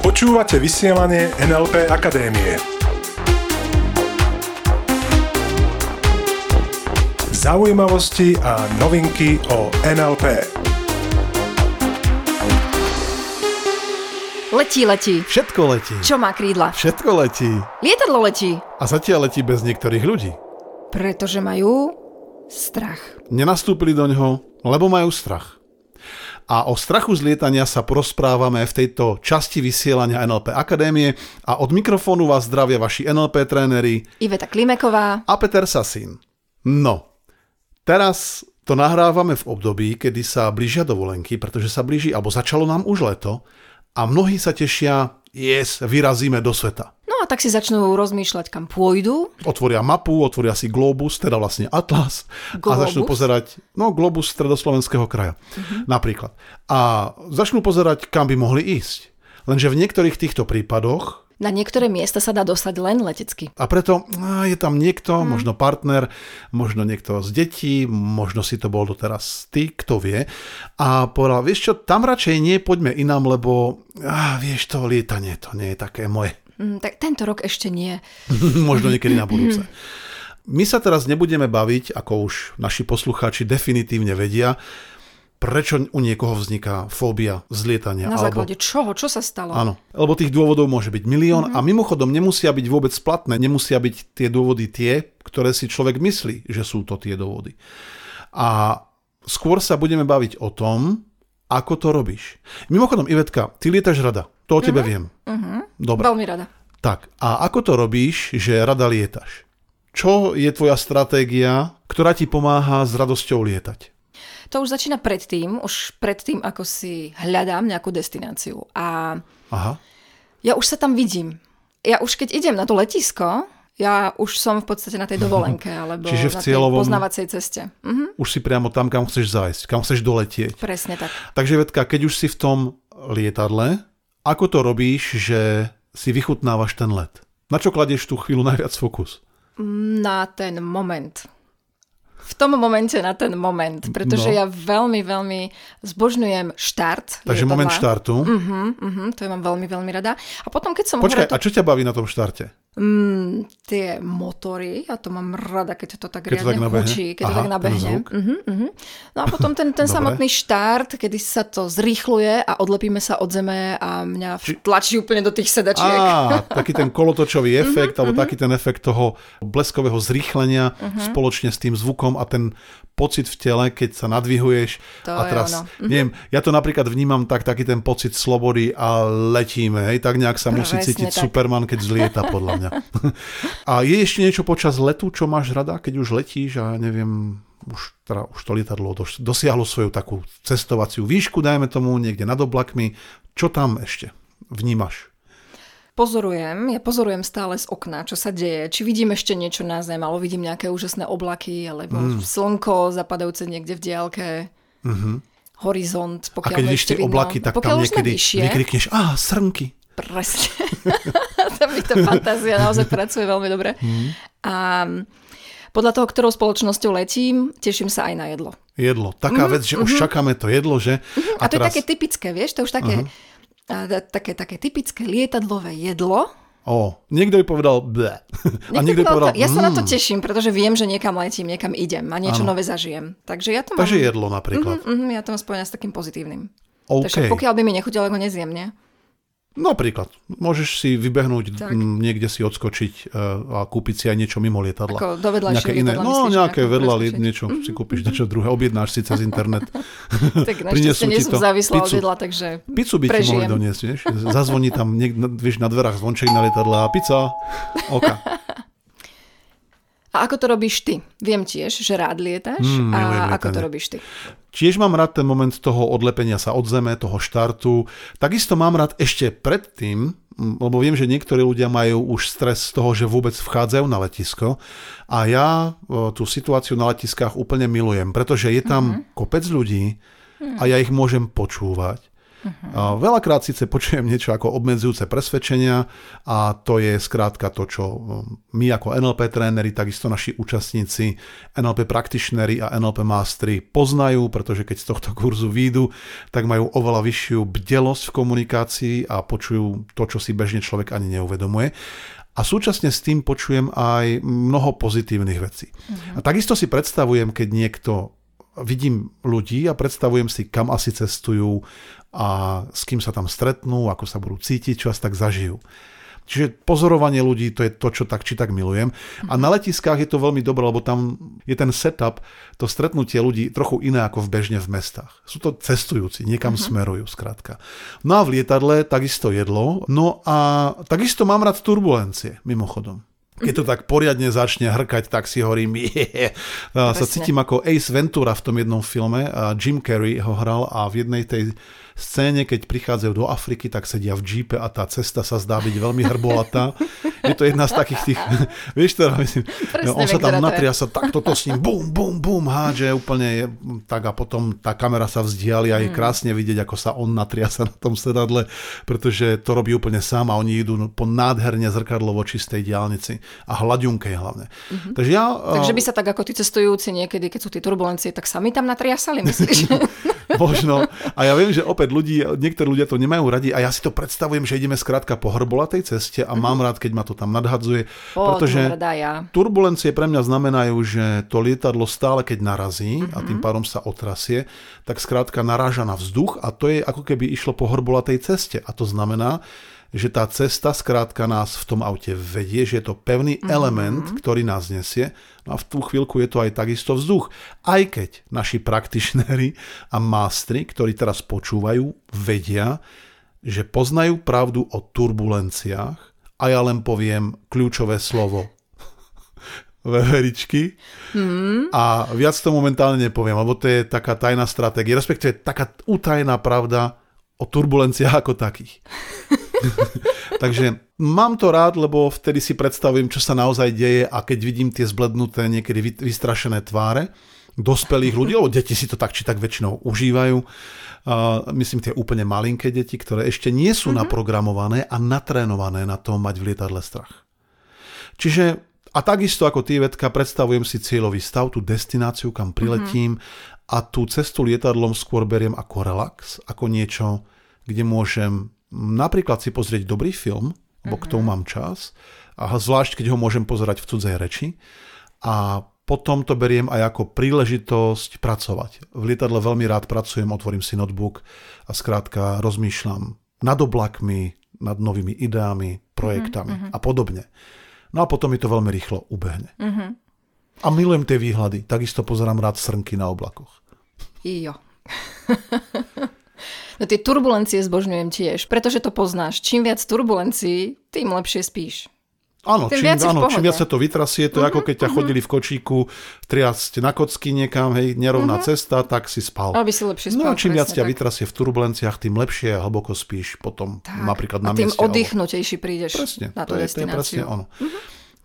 Počúvate vysielanie NLP Akadémie. Zaujímavosti a novinky o NLP. Letí, letí. Všetko letí. Čo má krídla? Všetko letí. Lietadlo letí. A zatiaľ letí bez niektorých ľudí. Pretože majú strach. Nenastúpili do ňoho, lebo majú strach. A o strachu z lietania sa porozprávame v tejto časti vysielania NLP Akadémie a od mikrofónu vás zdravia vaši NLP tréneri Iveta Klimeková. a Peter Sasín. No, teraz to nahrávame v období, kedy sa blížia dovolenky, pretože sa blíži, alebo začalo nám už leto a mnohí sa tešia, yes, vyrazíme do sveta. A tak si začnú rozmýšľať, kam pôjdu. Otvoria mapu, otvoria si Globus, teda vlastne Atlas a Globus? začnú pozerať, no Globus stredoslovenského kraja Mhm. napríklad. A začnú pozerať, kam by mohli ísť. Lenže v niektorých týchto prípadoch Na niektoré miesta sa dá dostať len letecky. a preto á, je tam niekto, Mhm. možno partner, možno niekto z detí, možno si to bol doteraz ty, kto vie. A povedal, vieš čo, tam radšej nie, poďme inám, lebo á, vieš to, lietanie to nie je také moje. Mm, tak tento rok ešte nie. možno niekedy na budúce. My sa teraz nebudeme baviť, ako už naši poslucháči definitívne vedia, prečo u niekoho vzniká fóbia z lietania. Na alebo, základe čoho? Čo sa stalo? Áno, lebo tých dôvodov môže byť milión a mimochodom nemusia byť vôbec platné, nemusia byť tie dôvody tie, ktoré si človek myslí, že sú to tie dôvody. A skôr sa budeme baviť o tom, ako to robíš. Mimochodom, Ivetka, ty lietaš rada. To o tebe viem. Dobre. Veľmi rada. Tak, a ako to robíš, že rada lietaš? Čo je tvoja stratégia, ktorá ti pomáha s radosťou lietať? To už začína predtým, už predtým, ako si hľadám nejakú destináciu. A Aha. ja už sa tam vidím. Ja už keď idem na to letisko, ja už som v podstate na tej dovolenke, alebo Čiže v na cieľovom- poznávacej ceste. Mhm, Už si priamo tam, kam chceš zájsť, kam chceš doletieť. presne tak. Takže Vetka, keď už si v tom lietadle, ako to robíš, že si vychutnávaš ten let? Na čo kladieš tú chvíľu najviac fokus? Na ten moment. V tom momente na ten moment, pretože No. ja veľmi, veľmi zbožňujem štart. Takže moment štartu. Mhm, mhm, to je mám veľmi, veľmi rada. A potom, keď som Počkaj, hore, a čo ťa baví na tom štarte? Mm, tie motory, ja to mám rada, keď to tak Keď to tak riadne nabehne? hučí, keď to Aha, tak ten nabehne. zvuk. Mhm, mhm. No a potom ten, ten samotný štart, kedy sa to zrýchluje a odlepíme sa od zeme a mňa tlačí úplne do tých sedačiek. Á, taký ten kolotočový Mhm, efekt, alebo taký ten efekt toho bleskového zrýchlenia Mhm. spoločne s tým zvukom a ten pocit v tele, keď sa nadvihuješ. To a teraz. Mhm. neviem, ja to napríklad vnímam tak, taký ten pocit slobody a letíme, hej, tak nejak sa musí Presne cítiť tak. Superman, keď zlieta, podľa mňa. a je ešte niečo počas letu, čo máš rada, keď už letíš a neviem, už, teda, už to lietadlo dos- dosiahlo svoju takú cestovaciu výšku, dajme tomu, niekde nad oblakmi. Čo tam ešte vnímaš? Pozorujem, ja pozorujem stále z okna, čo sa deje. Či vidím ešte niečo na zem, alebo vidím nejaké úžasné oblaky, alebo Mm. slnko zapadajúce niekde v diálke. Horizont, Mhm. A pokiaľ keď vidíš tie oblaky, tak pokiaľ tam niekedy vyššie, vykrikneš, á, srnky. Presne. tam mi tá fantázia naozaj pracuje veľmi dobre. Mhm. A podľa toho, ktorou spoločnosťou letím, teším sa aj na jedlo. Jedlo. Taká vec, že už čakáme to jedlo, že? Mhm, A, to je také typické, vieš, to už také, a, také, také typické lietadlové jedlo. O, niekto by povedal ble. A niekto by povedal, ja sa na to "Mm." teším, pretože viem, že niekam letím, niekam idem a niečo nové zažijem. Takže ja to mám, Takže jedlo napríklad. Mhm, ja to mám spojené s takým pozitívnym. OK. Takže pokiaľ by mi nechutilo, ako nezjem, nie? Napríklad. Môžeš si vybehnúť, Tak. niekde si odskočiť e, a kúpiť si aj niečo mimo lietadla. Ako do nejaké iné. lietadla No, myslíš, nejaké vedľa li- preskočiť? niečo si kúpiš, niečo druhé. Objednáš si cez internet. Tak našťastie nie som závislá od jedla, takže Pizzu by ti mohli prežijem. doniesť, vieš? Zazvoní tam, niek- vieš, na dverách zvonček na lietadle a pizza. Oka. A ako to robíš ty? Viem tiež, že rád lietaš. Mm, a milujem ako to lietanie. robíš ty? Tiež mám rád ten moment toho odlepenia sa od zeme, toho štartu. Takisto mám rád ešte predtým, lebo viem, že niektorí ľudia majú už stres z toho, že vôbec vchádzajú na letisko. A ja o, tú situáciu na letiskách úplne milujem, pretože je tam kopec ľudí a ja ich môžem počúvať. Uh-huh. Veľakrát síce počujem niečo ako obmedzujúce presvedčenia a to je skrátka to, čo um, my ako NLP tréneri, takisto naši účastníci, NLP practitionery a NLP mastery poznajú, pretože keď z tohto kurzu výjdu, tak majú oveľa vyššiu bdelosť v komunikácii a počujú to, čo si bežne človek ani neuvedomuje. A súčasne s tým počujem aj mnoho pozitívnych vecí. Uh-huh. A takisto si predstavujem, keď niekto vidím ľudí a predstavujem si, kam asi cestujú a s kým sa tam stretnú, ako sa budú cítiť, čo asi tak zažijú. Čiže pozorovanie ľudí, to je to, čo tak či tak milujem. A na letiskách je to veľmi dobré, lebo tam je ten setup, to stretnutie ľudí trochu iné ako v bežne v mestách. Sú to cestujúci, niekam uh-huh. smerujú, skrátka. No a v lietadle takisto jedlo. No a takisto mám rád turbulencie, mimochodom. Keď to tak poriadne začne hrkať, tak si hovorím, je, sa cítim ako Ace Ventura v tom jednom filme. Jim Carrey ho hral a v jednej tej scéne, keď prichádzajú do Afriky, tak sedia v džípe a tá cesta sa zdá byť veľmi hrbolatá. Je to jedna z takých tých, vieš teda, myslím, Presne, on sa tam natria sa tak toto s ním, bum, bum, bum, hádže úplne tak a potom tá kamera sa vzdiali a je mm. krásne vidieť, ako sa on natria sa na tom sedadle, pretože to robí úplne sám a oni idú po nádherne zrkadlovo čistej diálnici a hľadiunkej hlavne. Mm-hmm. Takže, ja, Takže by sa tak ako tí cestujúci niekedy, keď sú tie turbulencie, tak sami tam natriasali, myslíš? Možno. A ja viem, že opäť ľudí, niektorí ľudia to nemajú radi a ja si to predstavujem, že ideme skrátka po hrbolatej ceste a mám rád, keď ma to tam nadhadzuje. O, pretože ja. turbulencie pre mňa znamenajú, že to lietadlo stále, keď narazí mm-hmm. a tým pádom sa otrasie, tak skrátka naráža na vzduch a to je ako keby išlo po hrbolatej ceste. A to znamená, že tá cesta skrátka nás v tom aute vedie, že je to pevný mm-hmm. element, ktorý nás nesie. No a v tú chvíľku je to aj takisto vzduch. Aj keď naši praktišnéri a mástri, ktorí teraz počúvajú, vedia, že poznajú pravdu o turbulenciách a ja len poviem kľúčové slovo veveričky mm. a viac to momentálne nepoviem, lebo to je taká tajná stratégia, respektíve taká utajená pravda o turbulenciách ako takých. Takže mám to rád, lebo vtedy si predstavujem, čo sa naozaj deje a keď vidím tie zblednuté, niekedy vystrašené tváre dospelých ľudí, lebo deti si to tak či tak väčšinou užívajú. Uh, myslím tie úplne malinké deti, ktoré ešte nie sú mm-hmm. naprogramované a natrénované na to mať v lietadle strach. Čiže a takisto ako ty, Vetka, predstavujem si cieľový stav, tú destináciu, kam priletím mm-hmm. a tú cestu lietadlom skôr beriem ako relax, ako niečo, kde môžem napríklad si pozrieť dobrý film, lebo mm-hmm. k tomu mhm. mám čas, a zvlášť keď ho môžem pozerať v cudzej reči. A potom to beriem aj ako príležitosť pracovať. V lietadle veľmi rád pracujem, otvorím si notebook a skrátka rozmýšľam nad oblakmi, nad novými ideami, projektami mm-hmm. a podobne. No a potom mi to veľmi rýchlo ubehne. Mm-hmm. A milujem tie výhľady. Takisto pozerám rád srnky na oblakoch. Jo. No tie turbulencie zbožňujem tiež, pretože to poznáš. Čím viac turbulencií, tým lepšie spíš. Áno, čím, viac, áno čím viac sa to vytrasie, to je uh-huh, ako keď ťa uh-huh. chodili v kočíku triasť na kocky niekam, hej, nerovná uh-huh. cesta, tak si spal. Aby si lepšie spal. No a čím viac ťa tak. vytrasie v turbulenciách, tým lepšie a hlboko spíš potom tak. napríklad na a tým mieste. tým oddychnutejší prídeš presne, na tú to je, destináciu. To je presne ono. Uh-huh.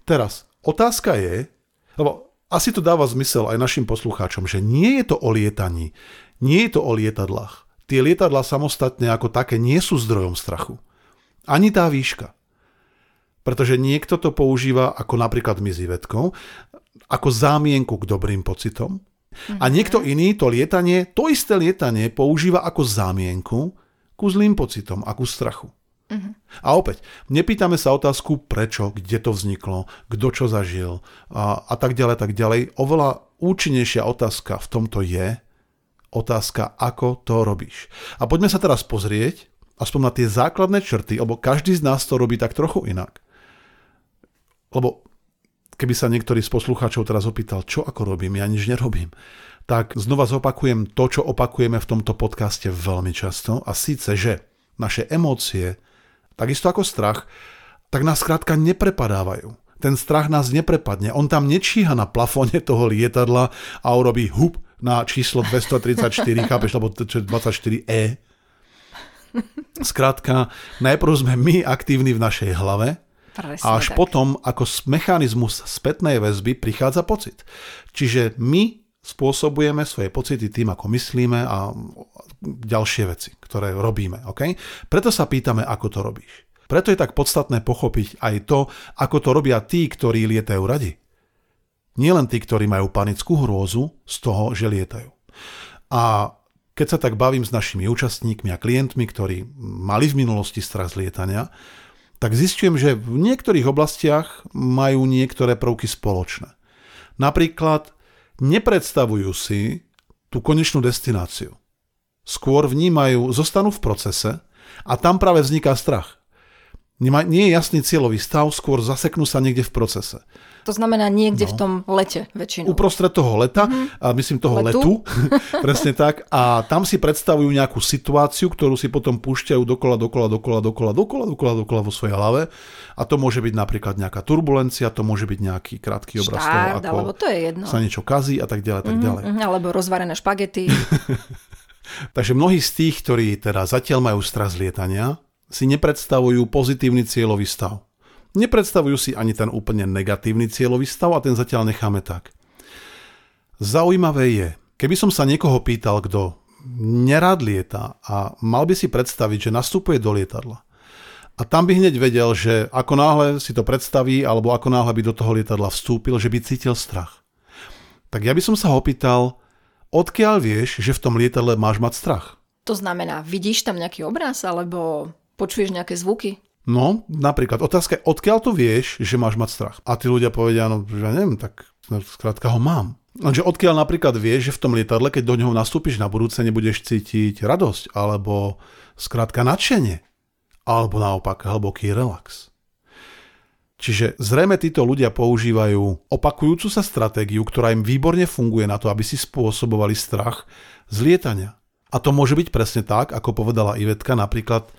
Teraz, otázka je, lebo asi to dáva zmysel aj našim poslucháčom, že nie je to o lietaní, nie je to o lietadlách tie lietadla samostatne ako také nie sú zdrojom strachu. Ani tá výška. Pretože niekto to používa ako napríklad my s Ivetkou, ako zámienku k dobrým pocitom. A mhm. niekto iný to lietanie, to isté lietanie používa ako zámienku ku zlým pocitom a ku strachu. Uh-huh. A opäť, nepýtame sa otázku prečo, kde to vzniklo, kto čo zažil a, a tak ďalej, tak ďalej. Oveľa účinnejšia otázka v tomto je, Otázka, ako to robíš. A poďme sa teraz pozrieť, aspoň na tie základné črty, lebo každý z nás to robí tak trochu inak. Lebo keby sa niektorý z poslucháčov teraz opýtal, čo ako robím, ja nič nerobím, tak znova zopakujem to, čo opakujeme v tomto podcaste veľmi často, a síce, že naše emócie, takisto ako strach, tak nás skrátka neprepadávajú. Ten strach nás neprepadne. On tam nečíha na plafone toho lietadla a urobí hup na číslo 234, chápeš, lebo to je 24E. Skrátka, najprv sme my aktívni v našej hlave Presne a až tak. potom, ako mechanizmus spätnej väzby, prichádza pocit. Čiže my spôsobujeme svoje pocity tým, ako myslíme a ďalšie veci, ktoré robíme. Okay? Preto sa pýtame, ako to robíš. Preto je tak podstatné pochopiť aj to, ako to robia tí, ktorí lietajú radi. Nie len tí, ktorí majú panickú hrôzu z toho, že lietajú. A keď sa tak bavím s našimi účastníkmi a klientmi, ktorí mali v minulosti strach z lietania, tak zistujem, že v niektorých oblastiach majú niektoré prvky spoločné. Napríklad nepredstavujú si tú konečnú destináciu. Skôr vnímajú, zostanú v procese a tam práve vzniká strach. Nie je jasný cieľový stav, skôr zaseknú sa niekde v procese. To znamená niekde no. v tom lete väčšinou. Uprostred toho leta, mm-hmm. a myslím toho letu, letu presne tak. A tam si predstavujú nejakú situáciu, ktorú si potom púšťajú dokola, dokola, dokola, dokola, dokola, dokola, dokola vo svojej hlave. A to môže byť napríklad nejaká turbulencia, to môže byť nejaký krátky obraz toho, ako to je jedno. sa niečo kazí a tak ďalej, tak mhm, ďalej. Mm-hmm, alebo rozvarené špagety. Takže mnohí z tých, ktorí teda zatiaľ majú strach z lietania, si nepredstavujú pozitívny cieľový stav. Nepredstavujú si ani ten úplne negatívny cieľový stav a ten zatiaľ necháme tak. Zaujímavé je, keby som sa niekoho pýtal, kto nerad lieta a mal by si predstaviť, že nastupuje do lietadla. A tam by hneď vedel, že ako náhle si to predstaví, alebo ako náhle by do toho lietadla vstúpil, že by cítil strach. Tak ja by som sa ho opýtal, odkiaľ vieš, že v tom lietadle máš mať strach? To znamená, vidíš tam nejaký obraz, alebo počuješ nejaké zvuky? No, napríklad, otázka odkiaľ to vieš, že máš mať strach? A tí ľudia povedia, no, ja neviem, tak skrátka ho mám. Lenže odkiaľ napríklad vieš, že v tom lietadle, keď do ňoho nastúpiš na budúce, nebudeš cítiť radosť, alebo skrátka nadšenie, alebo naopak hlboký relax. Čiže zrejme títo ľudia používajú opakujúcu sa stratégiu, ktorá im výborne funguje na to, aby si spôsobovali strach z lietania. A to môže byť presne tak, ako povedala Ivetka, napríklad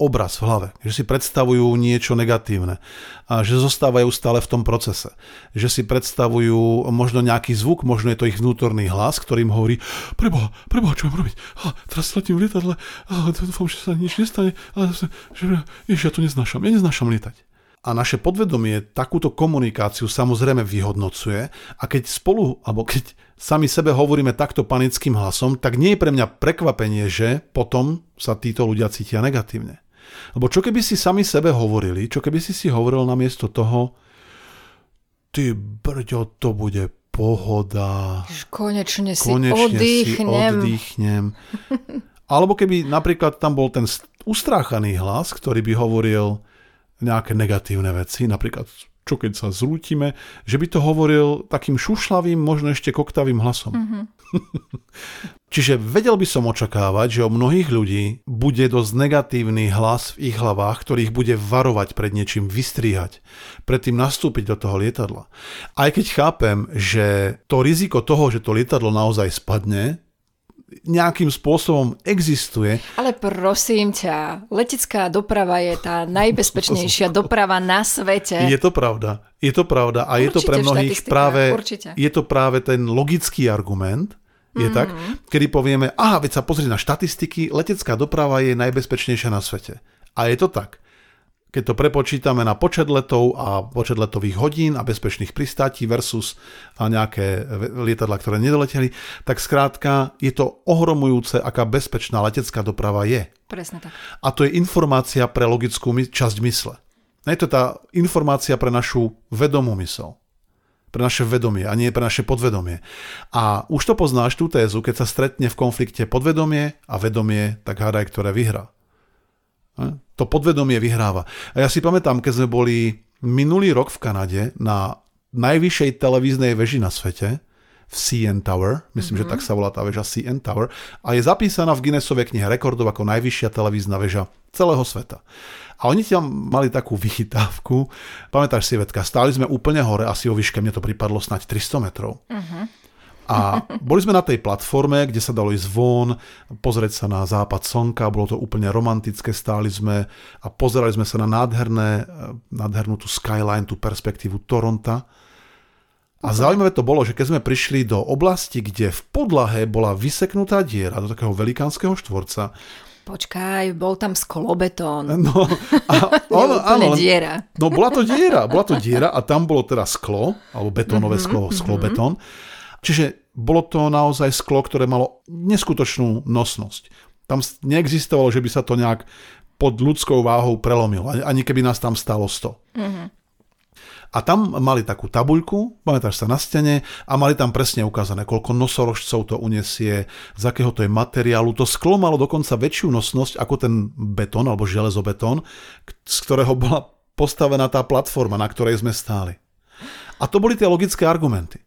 obraz v hlave, že si predstavujú niečo negatívne a že zostávajú stále v tom procese, že si predstavujú možno nejaký zvuk, možno je to ich vnútorný hlas, ktorý im hovorí preboha, preboha, čo mám robiť? A, teraz letím v lietadle, a, dúfam, že sa nič nestane, a, že, jež, ja to neznášam, ja neznášam lietať. A naše podvedomie takúto komunikáciu samozrejme vyhodnocuje a keď spolu, alebo keď sami sebe hovoríme takto panickým hlasom, tak nie je pre mňa prekvapenie, že potom sa títo ľudia cítia negatívne. Lebo čo keby si sami sebe hovorili, čo keby si si hovoril namiesto toho, ty brďo, to bude pohoda. Konečne si konečne oddychnem. Si oddychnem. Alebo keby napríklad tam bol ten ustráchaný hlas, ktorý by hovoril nejaké negatívne veci, napríklad čo keď sa zrútime, že by to hovoril takým šušlavým, možno ešte koktavým hlasom. Mm-hmm. Čiže vedel by som očakávať, že o mnohých ľudí bude dosť negatívny hlas v ich hlavách, ktorých bude varovať pred niečím, vystriehať, predtým nastúpiť do toho lietadla. Aj keď chápem, že to riziko toho, že to lietadlo naozaj spadne, nejakým spôsobom existuje. Ale prosím ťa, letecká doprava je tá najbezpečnejšia doprava na svete. Je to pravda. Je to pravda a určite je to pre mnohých práve, určite. je to práve ten logický argument, je mm-hmm. tak, kedy povieme, aha, veď sa pozri na štatistiky, letecká doprava je najbezpečnejšia na svete. A je to tak keď to prepočítame na počet letov a počet letových hodín a bezpečných pristátí versus nejaké lietadla, ktoré nedoleteli, tak skrátka je to ohromujúce, aká bezpečná letecká doprava je. Presne tak. A to je informácia pre logickú časť mysle. Je to tá informácia pre našu vedomú mysel. Pre naše vedomie a nie pre naše podvedomie. A už to poznáš tú tézu, keď sa stretne v konflikte podvedomie a vedomie, tak hádaj, ktoré vyhrá. To podvedomie vyhráva. A ja si pamätám, keď sme boli minulý rok v Kanade na najvyššej televíznej veži na svete, v CN Tower, myslím, mm-hmm. že tak sa volá tá väža CN Tower, a je zapísaná v Guinnessovej knihe rekordov ako najvyššia televízna väža celého sveta. A oni tam mali takú vychytávku, pamätáš si, Vetka, stáli sme úplne hore, asi o výške, mne to pripadlo snať 300 metrov. Mm-hmm. A boli sme na tej platforme, kde sa dalo ísť von, pozrieť sa na západ slnka, bolo to úplne romantické, stáli sme a pozerali sme sa na nádherné, nádhernú tú skyline, tú perspektívu Toronta. A zaujímavé to bolo, že keď sme prišli do oblasti, kde v podlahe bola vyseknutá diera do takého velikánskeho štvorca, Počkaj, bol tam sklobetón. No, a ono, áno, diera. No bola to diera, bola to diera a tam bolo teda sklo, alebo betónové mm-hmm, sklo, sklobetón. Mm-hmm. Čiže bolo to naozaj sklo, ktoré malo neskutočnú nosnosť. Tam neexistovalo, že by sa to nejak pod ľudskou váhou prelomilo, ani keby nás tam stalo 100. Mm-hmm. A tam mali takú tabuľku, pamätáš sa na stene, a mali tam presne ukázané, koľko nosorožcov to unesie, z akého to je materiálu. To sklo malo dokonca väčšiu nosnosť ako ten betón alebo železobetón, z ktorého bola postavená tá platforma, na ktorej sme stáli. A to boli tie logické argumenty.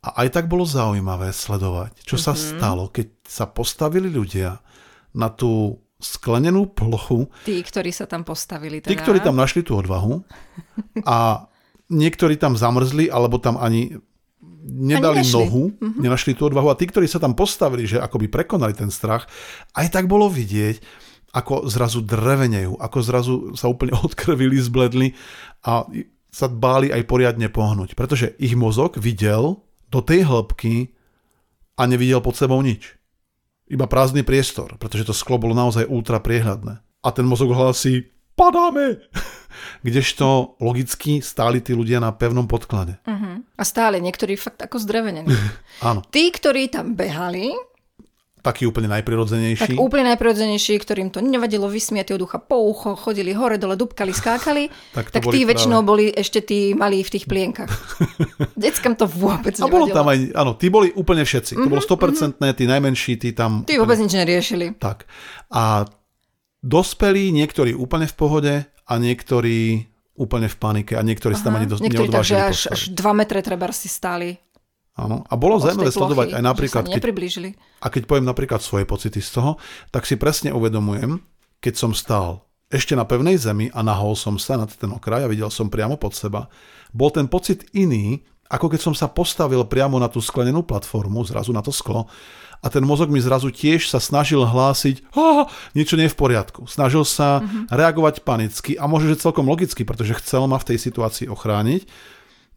A aj tak bolo zaujímavé sledovať, čo mm-hmm. sa mhm. stalo, keď sa postavili ľudia na tú sklenenú plochu. Tí, ktorí sa tam postavili. Teda. Tí, ktorí tam našli tú odvahu a niektorí tam zamrzli, alebo tam ani nedali ani nohu, mm-hmm. nenašli tú odvahu a tí, ktorí sa tam postavili, že akoby prekonali ten strach, aj tak bolo vidieť, ako zrazu drevenejú, ako zrazu sa úplne odkrvili, zbledli a sa báli aj poriadne pohnúť, pretože ich mozog videl do tej hĺbky a nevidel pod sebou nič. Iba prázdny priestor, pretože to sklo bolo naozaj ultra priehľadné. A ten mozog hlási, padáme! Kdežto logicky stáli tí ľudia na pevnom podklade. Uh-huh. A stáli niektorí fakt ako zdrevenení. Áno. Tí, ktorí tam behali, taký úplne najprirodzenejší. Tak úplne najprirodzenejší, ktorým to nevadilo vysmiať od ducha po ucho, chodili hore, dole, dubkali, skákali, tak, tak tí práve... väčšinou boli ešte tí malí v tých plienkach. Deckám to vôbec nevadilo. A bolo tam aj, áno, tí boli úplne všetci. Mm-hmm, to bolo 100%, mm-hmm. tí najmenší, tí tam... Tí vôbec nič neriešili. Tak. A dospelí, niektorí úplne v pohode a niektorí úplne v panike a niektorí sa tam ani do, niektorí takže až, až 2 metre treba si stáli Áno. A bolo zaujímavé sledovať aj napríklad, keď, a keď poviem napríklad svoje pocity z toho, tak si presne uvedomujem, keď som stál ešte na pevnej zemi a nahol som sa nad ten okraj a videl som priamo pod seba, bol ten pocit iný, ako keď som sa postavil priamo na tú sklenenú platformu, zrazu na to sklo, a ten mozog mi zrazu tiež sa snažil hlásiť, oh, niečo nie je v poriadku. Snažil sa mm-hmm. reagovať panicky a možno, že celkom logicky, pretože chcel ma v tej situácii ochrániť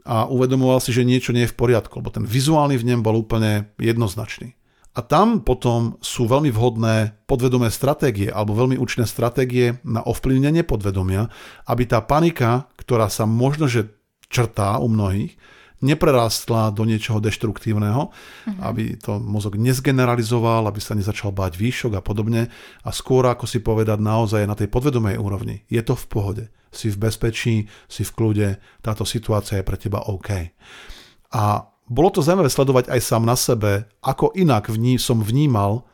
a uvedomoval si, že niečo nie je v poriadku, lebo ten vizuálny v ňom bol úplne jednoznačný. A tam potom sú veľmi vhodné podvedomé stratégie alebo veľmi účinné stratégie na ovplyvnenie podvedomia, aby tá panika, ktorá sa možno že črtá u mnohých, neprerastla do niečoho deštruktívneho, uh-huh. aby to mozog nezgeneralizoval, aby sa nezačal báť výšok a podobne. A skôr, ako si povedať, naozaj na tej podvedomej úrovni. Je to v pohode. Si v bezpečí, si v kľude, táto situácia je pre teba OK. A bolo to zaujímavé sledovať aj sám na sebe, ako inak vní, som vnímal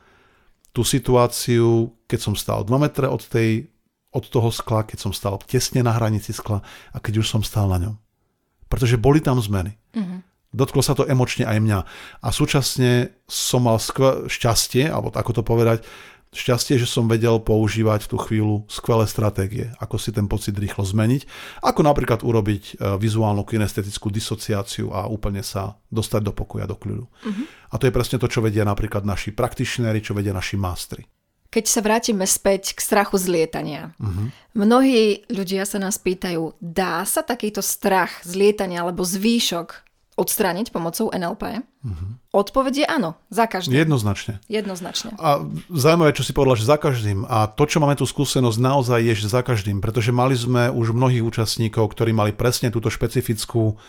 tú situáciu, keď som stál 2 metre od, tej, od toho skla, keď som stál tesne na hranici skla a keď už som stál na ňom pretože boli tam zmeny. Mm-hmm. Dotklo sa to emočne aj mňa. A súčasne som mal skve- šťastie, alebo ako to povedať, šťastie, že som vedel používať v tú chvíľu skvelé stratégie, ako si ten pocit rýchlo zmeniť, ako napríklad urobiť e, vizuálnu kinestetickú disociáciu a úplne sa dostať do pokoja, do kľudu. Mm-hmm. A to je presne to, čo vedia napríklad naši praktičnéri, čo vedia naši mástri. Keď sa vrátime späť k strachu z lietania. Uh-huh. Mnohí ľudia sa nás pýtajú, dá sa takýto strach z lietania alebo zvýšok odstrániť pomocou NLP? Mhm. Odpoveď je áno, za každým. Jednoznačne. Jednoznačne. A zaujímavé, čo si povedal, že za každým. A to, čo máme tu skúsenosť, naozaj je, že za každým. Pretože mali sme už mnohých účastníkov, ktorí mali presne túto špecifickú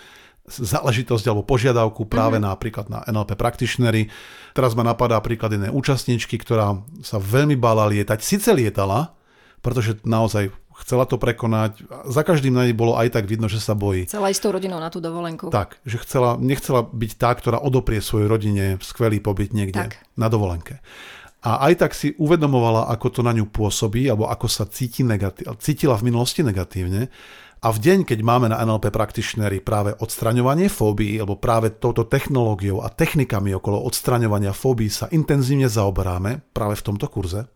záležitosť alebo požiadavku práve mm-hmm. napríklad na NLP practitionery. Teraz ma napadá príklad jednej účastničky, ktorá sa veľmi bála lietať. Sice lietala, pretože naozaj chcela to prekonať. Za každým na nej bolo aj tak vidno, že sa bojí. Chcela ísť s tou rodinou na tú dovolenku. Tak, že chcela, nechcela byť tá, ktorá odoprie svojej rodine skvelý pobyt niekde tak. na dovolenke. A aj tak si uvedomovala, ako to na ňu pôsobí, alebo ako sa cíti negatív, cítila v minulosti negatívne a v deň, keď máme na NLP practitionery práve odstraňovanie fóbií, alebo práve touto technológiou a technikami okolo odstraňovania fóbií sa intenzívne zaoberáme práve v tomto kurze,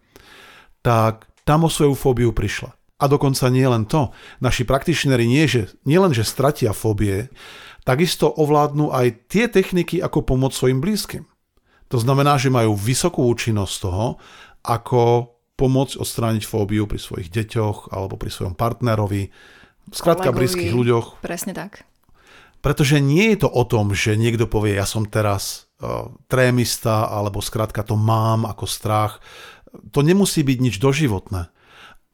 tak tam o svoju fóbiu prišla. A dokonca nie len to. Naši practitionery nie, že, nie len, že stratia fóbie, takisto ovládnu aj tie techniky, ako pomôcť svojim blízkym. To znamená, že majú vysokú účinnosť toho, ako pomôcť odstrániť fóbiu pri svojich deťoch alebo pri svojom partnerovi, Skrátka blízkych ľuďoch. Presne tak. Pretože nie je to o tom, že niekto povie, ja som teraz uh, trémista, alebo skrátka to mám ako strach. To nemusí byť nič doživotné.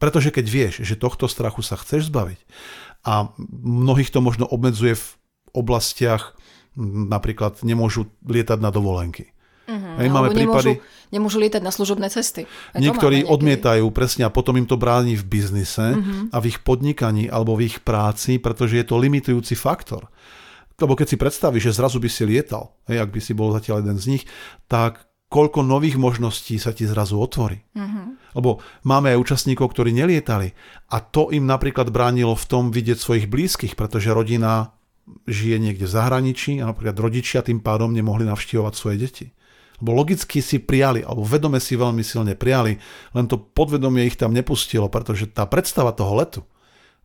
Pretože keď vieš, že tohto strachu sa chceš zbaviť a mnohých to možno obmedzuje v oblastiach napríklad nemôžu lietať na dovolenky. Uh-huh, Hej, máme prípady, nemôžu, nemôžu lietať na služobné cesty. Aj niektorí odmietajú presne a potom im to bráni v biznise uh-huh. a v ich podnikaní alebo v ich práci, pretože je to limitujúci faktor. Lebo keď si predstavíš, že zrazu by si lietal, hej, ak by si bol zatiaľ jeden z nich, tak koľko nových možností sa ti zrazu otvorí. Uh-huh. Lebo máme aj účastníkov, ktorí nelietali a to im napríklad bránilo v tom vidieť svojich blízkych, pretože rodina žije niekde v zahraničí a napríklad rodičia tým pádom nemohli navštívovať svoje deti. Lebo logicky si prijali, alebo vedome si veľmi silne prijali, len to podvedomie ich tam nepustilo, pretože tá predstava toho letu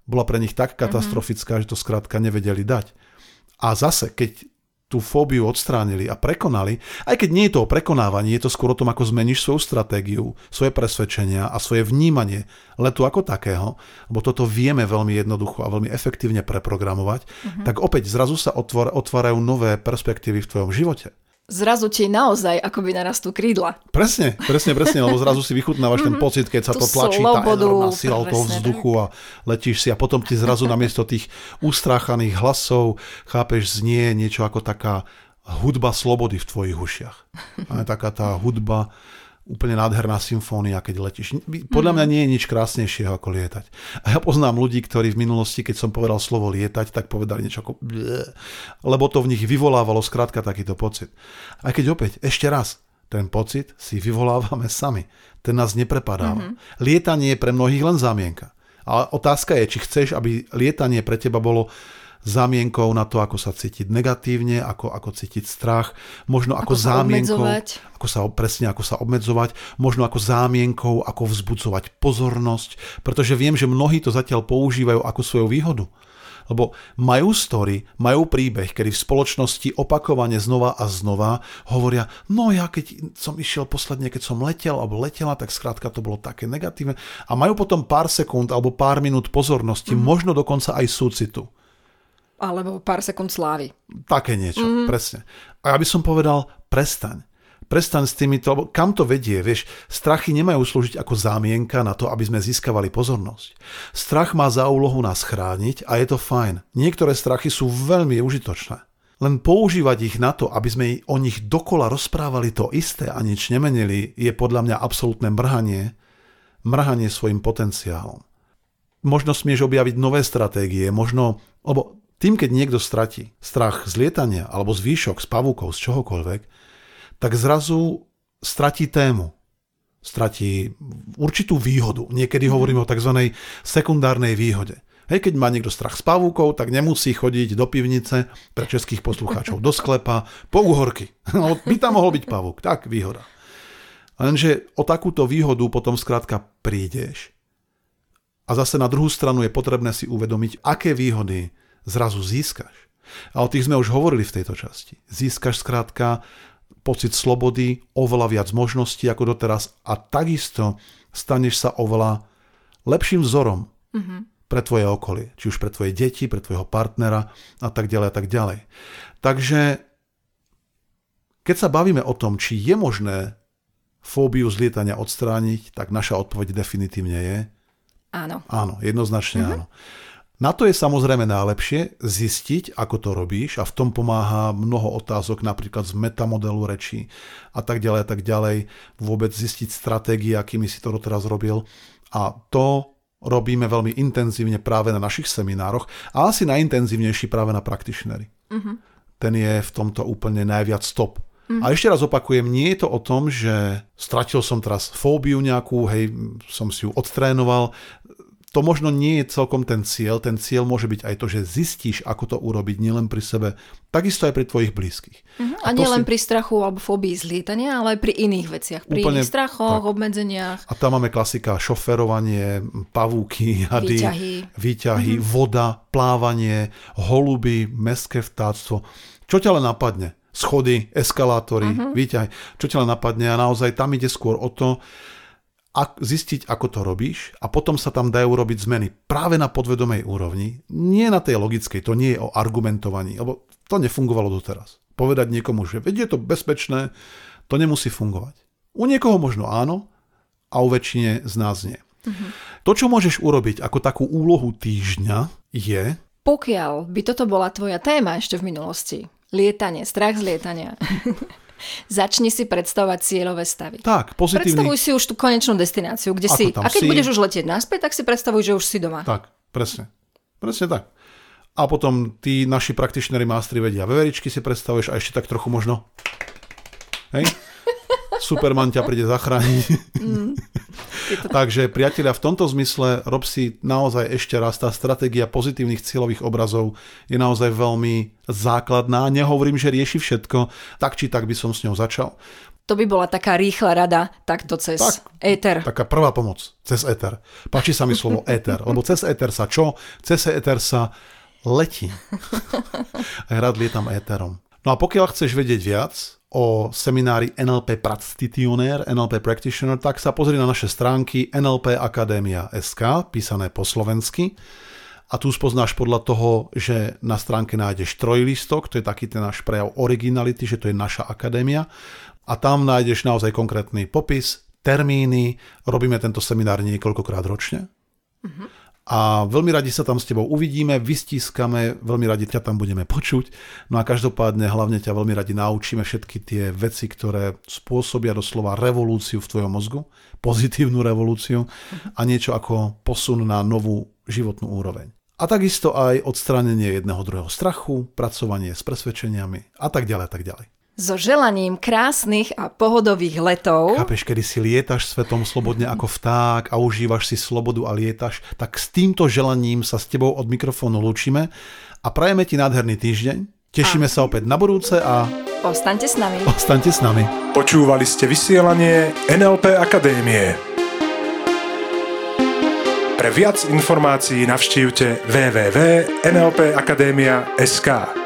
bola pre nich tak katastrofická, mm-hmm. že to skrátka nevedeli dať. A zase, keď tú fóbiu odstránili a prekonali, aj keď nie je to o prekonávaní, je to skôr o tom, ako zmeníš svoju stratégiu, svoje presvedčenia a svoje vnímanie letu ako takého, lebo toto vieme veľmi jednoducho a veľmi efektívne preprogramovať, mm-hmm. tak opäť zrazu sa otvor, otvárajú nové perspektívy v tvojom živote zrazu ti naozaj akoby narastú krídla. Presne, presne, presne, lebo zrazu si vychutnávaš ten mhm. pocit, keď sa to tlačí, tá enormná sila toho vzduchu a letíš si a potom ti zrazu namiesto tých ustráchaných hlasov, chápeš, znie niečo ako taká hudba slobody v tvojich ušiach. A taká tá hudba úplne nádherná symfónia, keď letíš. Podľa mňa mhm. nie je nič krásnejšieho ako lietať. A ja poznám ľudí, ktorí v minulosti, keď som povedal slovo lietať, tak povedali niečo ako lebo to v nich vyvolávalo skrátka takýto pocit. A keď opäť, ešte raz, ten pocit si vyvolávame sami. Ten nás neprepadáva. Mm-hmm. Lietanie je pre mnohých len zámienka. Ale otázka je, či chceš, aby lietanie pre teba bolo zámienkou na to, ako sa cítiť negatívne, ako, ako cítiť strach, možno ako, ako zámienkou, ako sa, presne ako sa obmedzovať, možno ako zámienkou, ako vzbudzovať pozornosť, pretože viem, že mnohí to zatiaľ používajú ako svoju výhodu. Lebo majú story, majú príbeh, kedy v spoločnosti opakovane znova a znova hovoria, no ja keď som išiel posledne, keď som letel alebo letela, tak skrátka to bolo také negatívne. A majú potom pár sekúnd alebo pár minút pozornosti, mm. možno dokonca aj súcitu. Alebo pár sekúnd slávy. Také niečo, mm. presne. A ja by som povedal, prestaň. Prestaň s týmito, lebo kam to vedie, vieš, strachy nemajú slúžiť ako zámienka na to, aby sme získavali pozornosť. Strach má za úlohu nás chrániť a je to fajn. Niektoré strachy sú veľmi užitočné. Len používať ich na to, aby sme o nich dokola rozprávali to isté a nič nemenili, je podľa mňa absolútne mrhanie, mrhanie svojim potenciálom. Možno smieš objaviť nové stratégie, možno, lebo tým, keď niekto stratí strach z lietania alebo z výšok, z pavúkov, z čohokoľvek, tak zrazu stratí tému. Stratí určitú výhodu. Niekedy hovoríme o tzv. sekundárnej výhode. Hej, keď má niekto strach z pavúkov, tak nemusí chodiť do pivnice pre českých poslucháčov do sklepa po uhorky. No, by tam mohol byť pavúk. Tak, výhoda. Lenže o takúto výhodu potom skrátka prídeš. A zase na druhú stranu je potrebné si uvedomiť, aké výhody zrazu získaš. A o tých sme už hovorili v tejto časti. Získaš skrátka pocit slobody, oveľa viac možností ako doteraz a takisto staneš sa oveľa lepším vzorom mm-hmm. pre tvoje okolie. Či už pre tvoje deti, pre tvojho partnera a tak ďalej a tak ďalej. Takže keď sa bavíme o tom, či je možné fóbiu z lietania odstrániť, tak naša odpoveď definitívne je áno. Áno, jednoznačne mm-hmm. áno. Na to je samozrejme najlepšie zistiť, ako to robíš a v tom pomáha mnoho otázok, napríklad z metamodelu reči a tak ďalej a tak ďalej. Vôbec zistiť stratégie, akými si to doteraz robil. A to robíme veľmi intenzívne práve na našich seminároch a asi najintenzívnejší práve na practitionery. Uh-huh. Ten je v tomto úplne najviac stop. Uh-huh. A ešte raz opakujem, nie je to o tom, že stratil som teraz fóbiu nejakú, hej, som si ju odtrénoval, to možno nie je celkom ten cieľ. Ten cieľ môže byť aj to, že zistíš, ako to urobiť nielen pri sebe, takisto aj pri tvojich blízkych. Uh-huh. A, a nie len si... pri strachu alebo fóbii z lietania, ale aj pri iných veciach. Pri Úplne, iných strachoch, tak. obmedzeniach. A tam máme klasika šoferovanie, pavúky, hady, výťahy, výťahy uh-huh. voda, plávanie, holuby, mestské vtáctvo. Čo ťa len napadne? Schody, eskalátory, uh-huh. výťahy. Čo ťa len napadne? A naozaj tam ide skôr o to, zistiť, ako to robíš a potom sa tam dajú robiť zmeny práve na podvedomej úrovni, nie na tej logickej, to nie je o argumentovaní, lebo to nefungovalo doteraz. Povedať niekomu, že vedie je to bezpečné, to nemusí fungovať. U niekoho možno áno a u väčšine z nás nie. Uh-huh. To, čo môžeš urobiť ako takú úlohu týždňa, je... Pokiaľ by toto bola tvoja téma ešte v minulosti, lietanie, strach z lietania. Začni si predstavovať cieľové stavy. Tak, pozitívny. Predstavuj si už tú konečnú destináciu, kde Ako si. A keď si. budeš už letieť naspäť, tak si predstavuj, že už si doma. Tak, presne. Presne tak. A potom tí naši praktičnéri mástri vedia veveričky si predstavuješ a ešte tak trochu možno. Hej? Superman ťa príde zachrániť. Takže priatelia, v tomto zmysle rob si naozaj ešte raz, tá stratégia pozitívnych cieľových obrazov je naozaj veľmi základná. Nehovorím, že rieši všetko, tak či tak by som s ňou začal. To by bola taká rýchla rada, takto cez Tak. éter. Taká prvá pomoc, cez éter. Páči sa mi slovo éter, lebo cez éter sa čo? Cez éter sa letí. Rád lietam éterom. No a pokiaľ chceš vedieť viac o seminári NLP Practitioner, NLP Practitioner, tak sa pozri na naše stránky NLP Akadémia SK, písané po slovensky. A tu spoznáš podľa toho, že na stránke nájdeš trojlistok, to je taký ten náš prejav originality, že to je naša akadémia. A tam nájdeš naozaj konkrétny popis, termíny, robíme tento seminár niekoľkokrát ročne. A veľmi radi sa tam s tebou uvidíme, vystískame, veľmi radi ťa tam budeme počuť. No a každopádne hlavne ťa veľmi radi naučíme všetky tie veci, ktoré spôsobia doslova revolúciu v tvojom mozgu, pozitívnu revolúciu a niečo ako posun na novú životnú úroveň. A takisto aj odstránenie jedného druhého strachu, pracovanie s presvedčeniami a tak ďalej, a tak ďalej. So želaním krásnych a pohodových letov. Chápeš, kedy si lietaš svetom slobodne ako vták a užívaš si slobodu a lietaš, tak s týmto želaním sa s tebou od mikrofónu lúčime a prajeme ti nádherný týždeň. Tešíme sa opäť na budúce a Ostaňte s nami. ostaňte s nami. Počúvali ste vysielanie NLP Akadémie. Pre viac informácií navštívte www.nlpakademia.sk.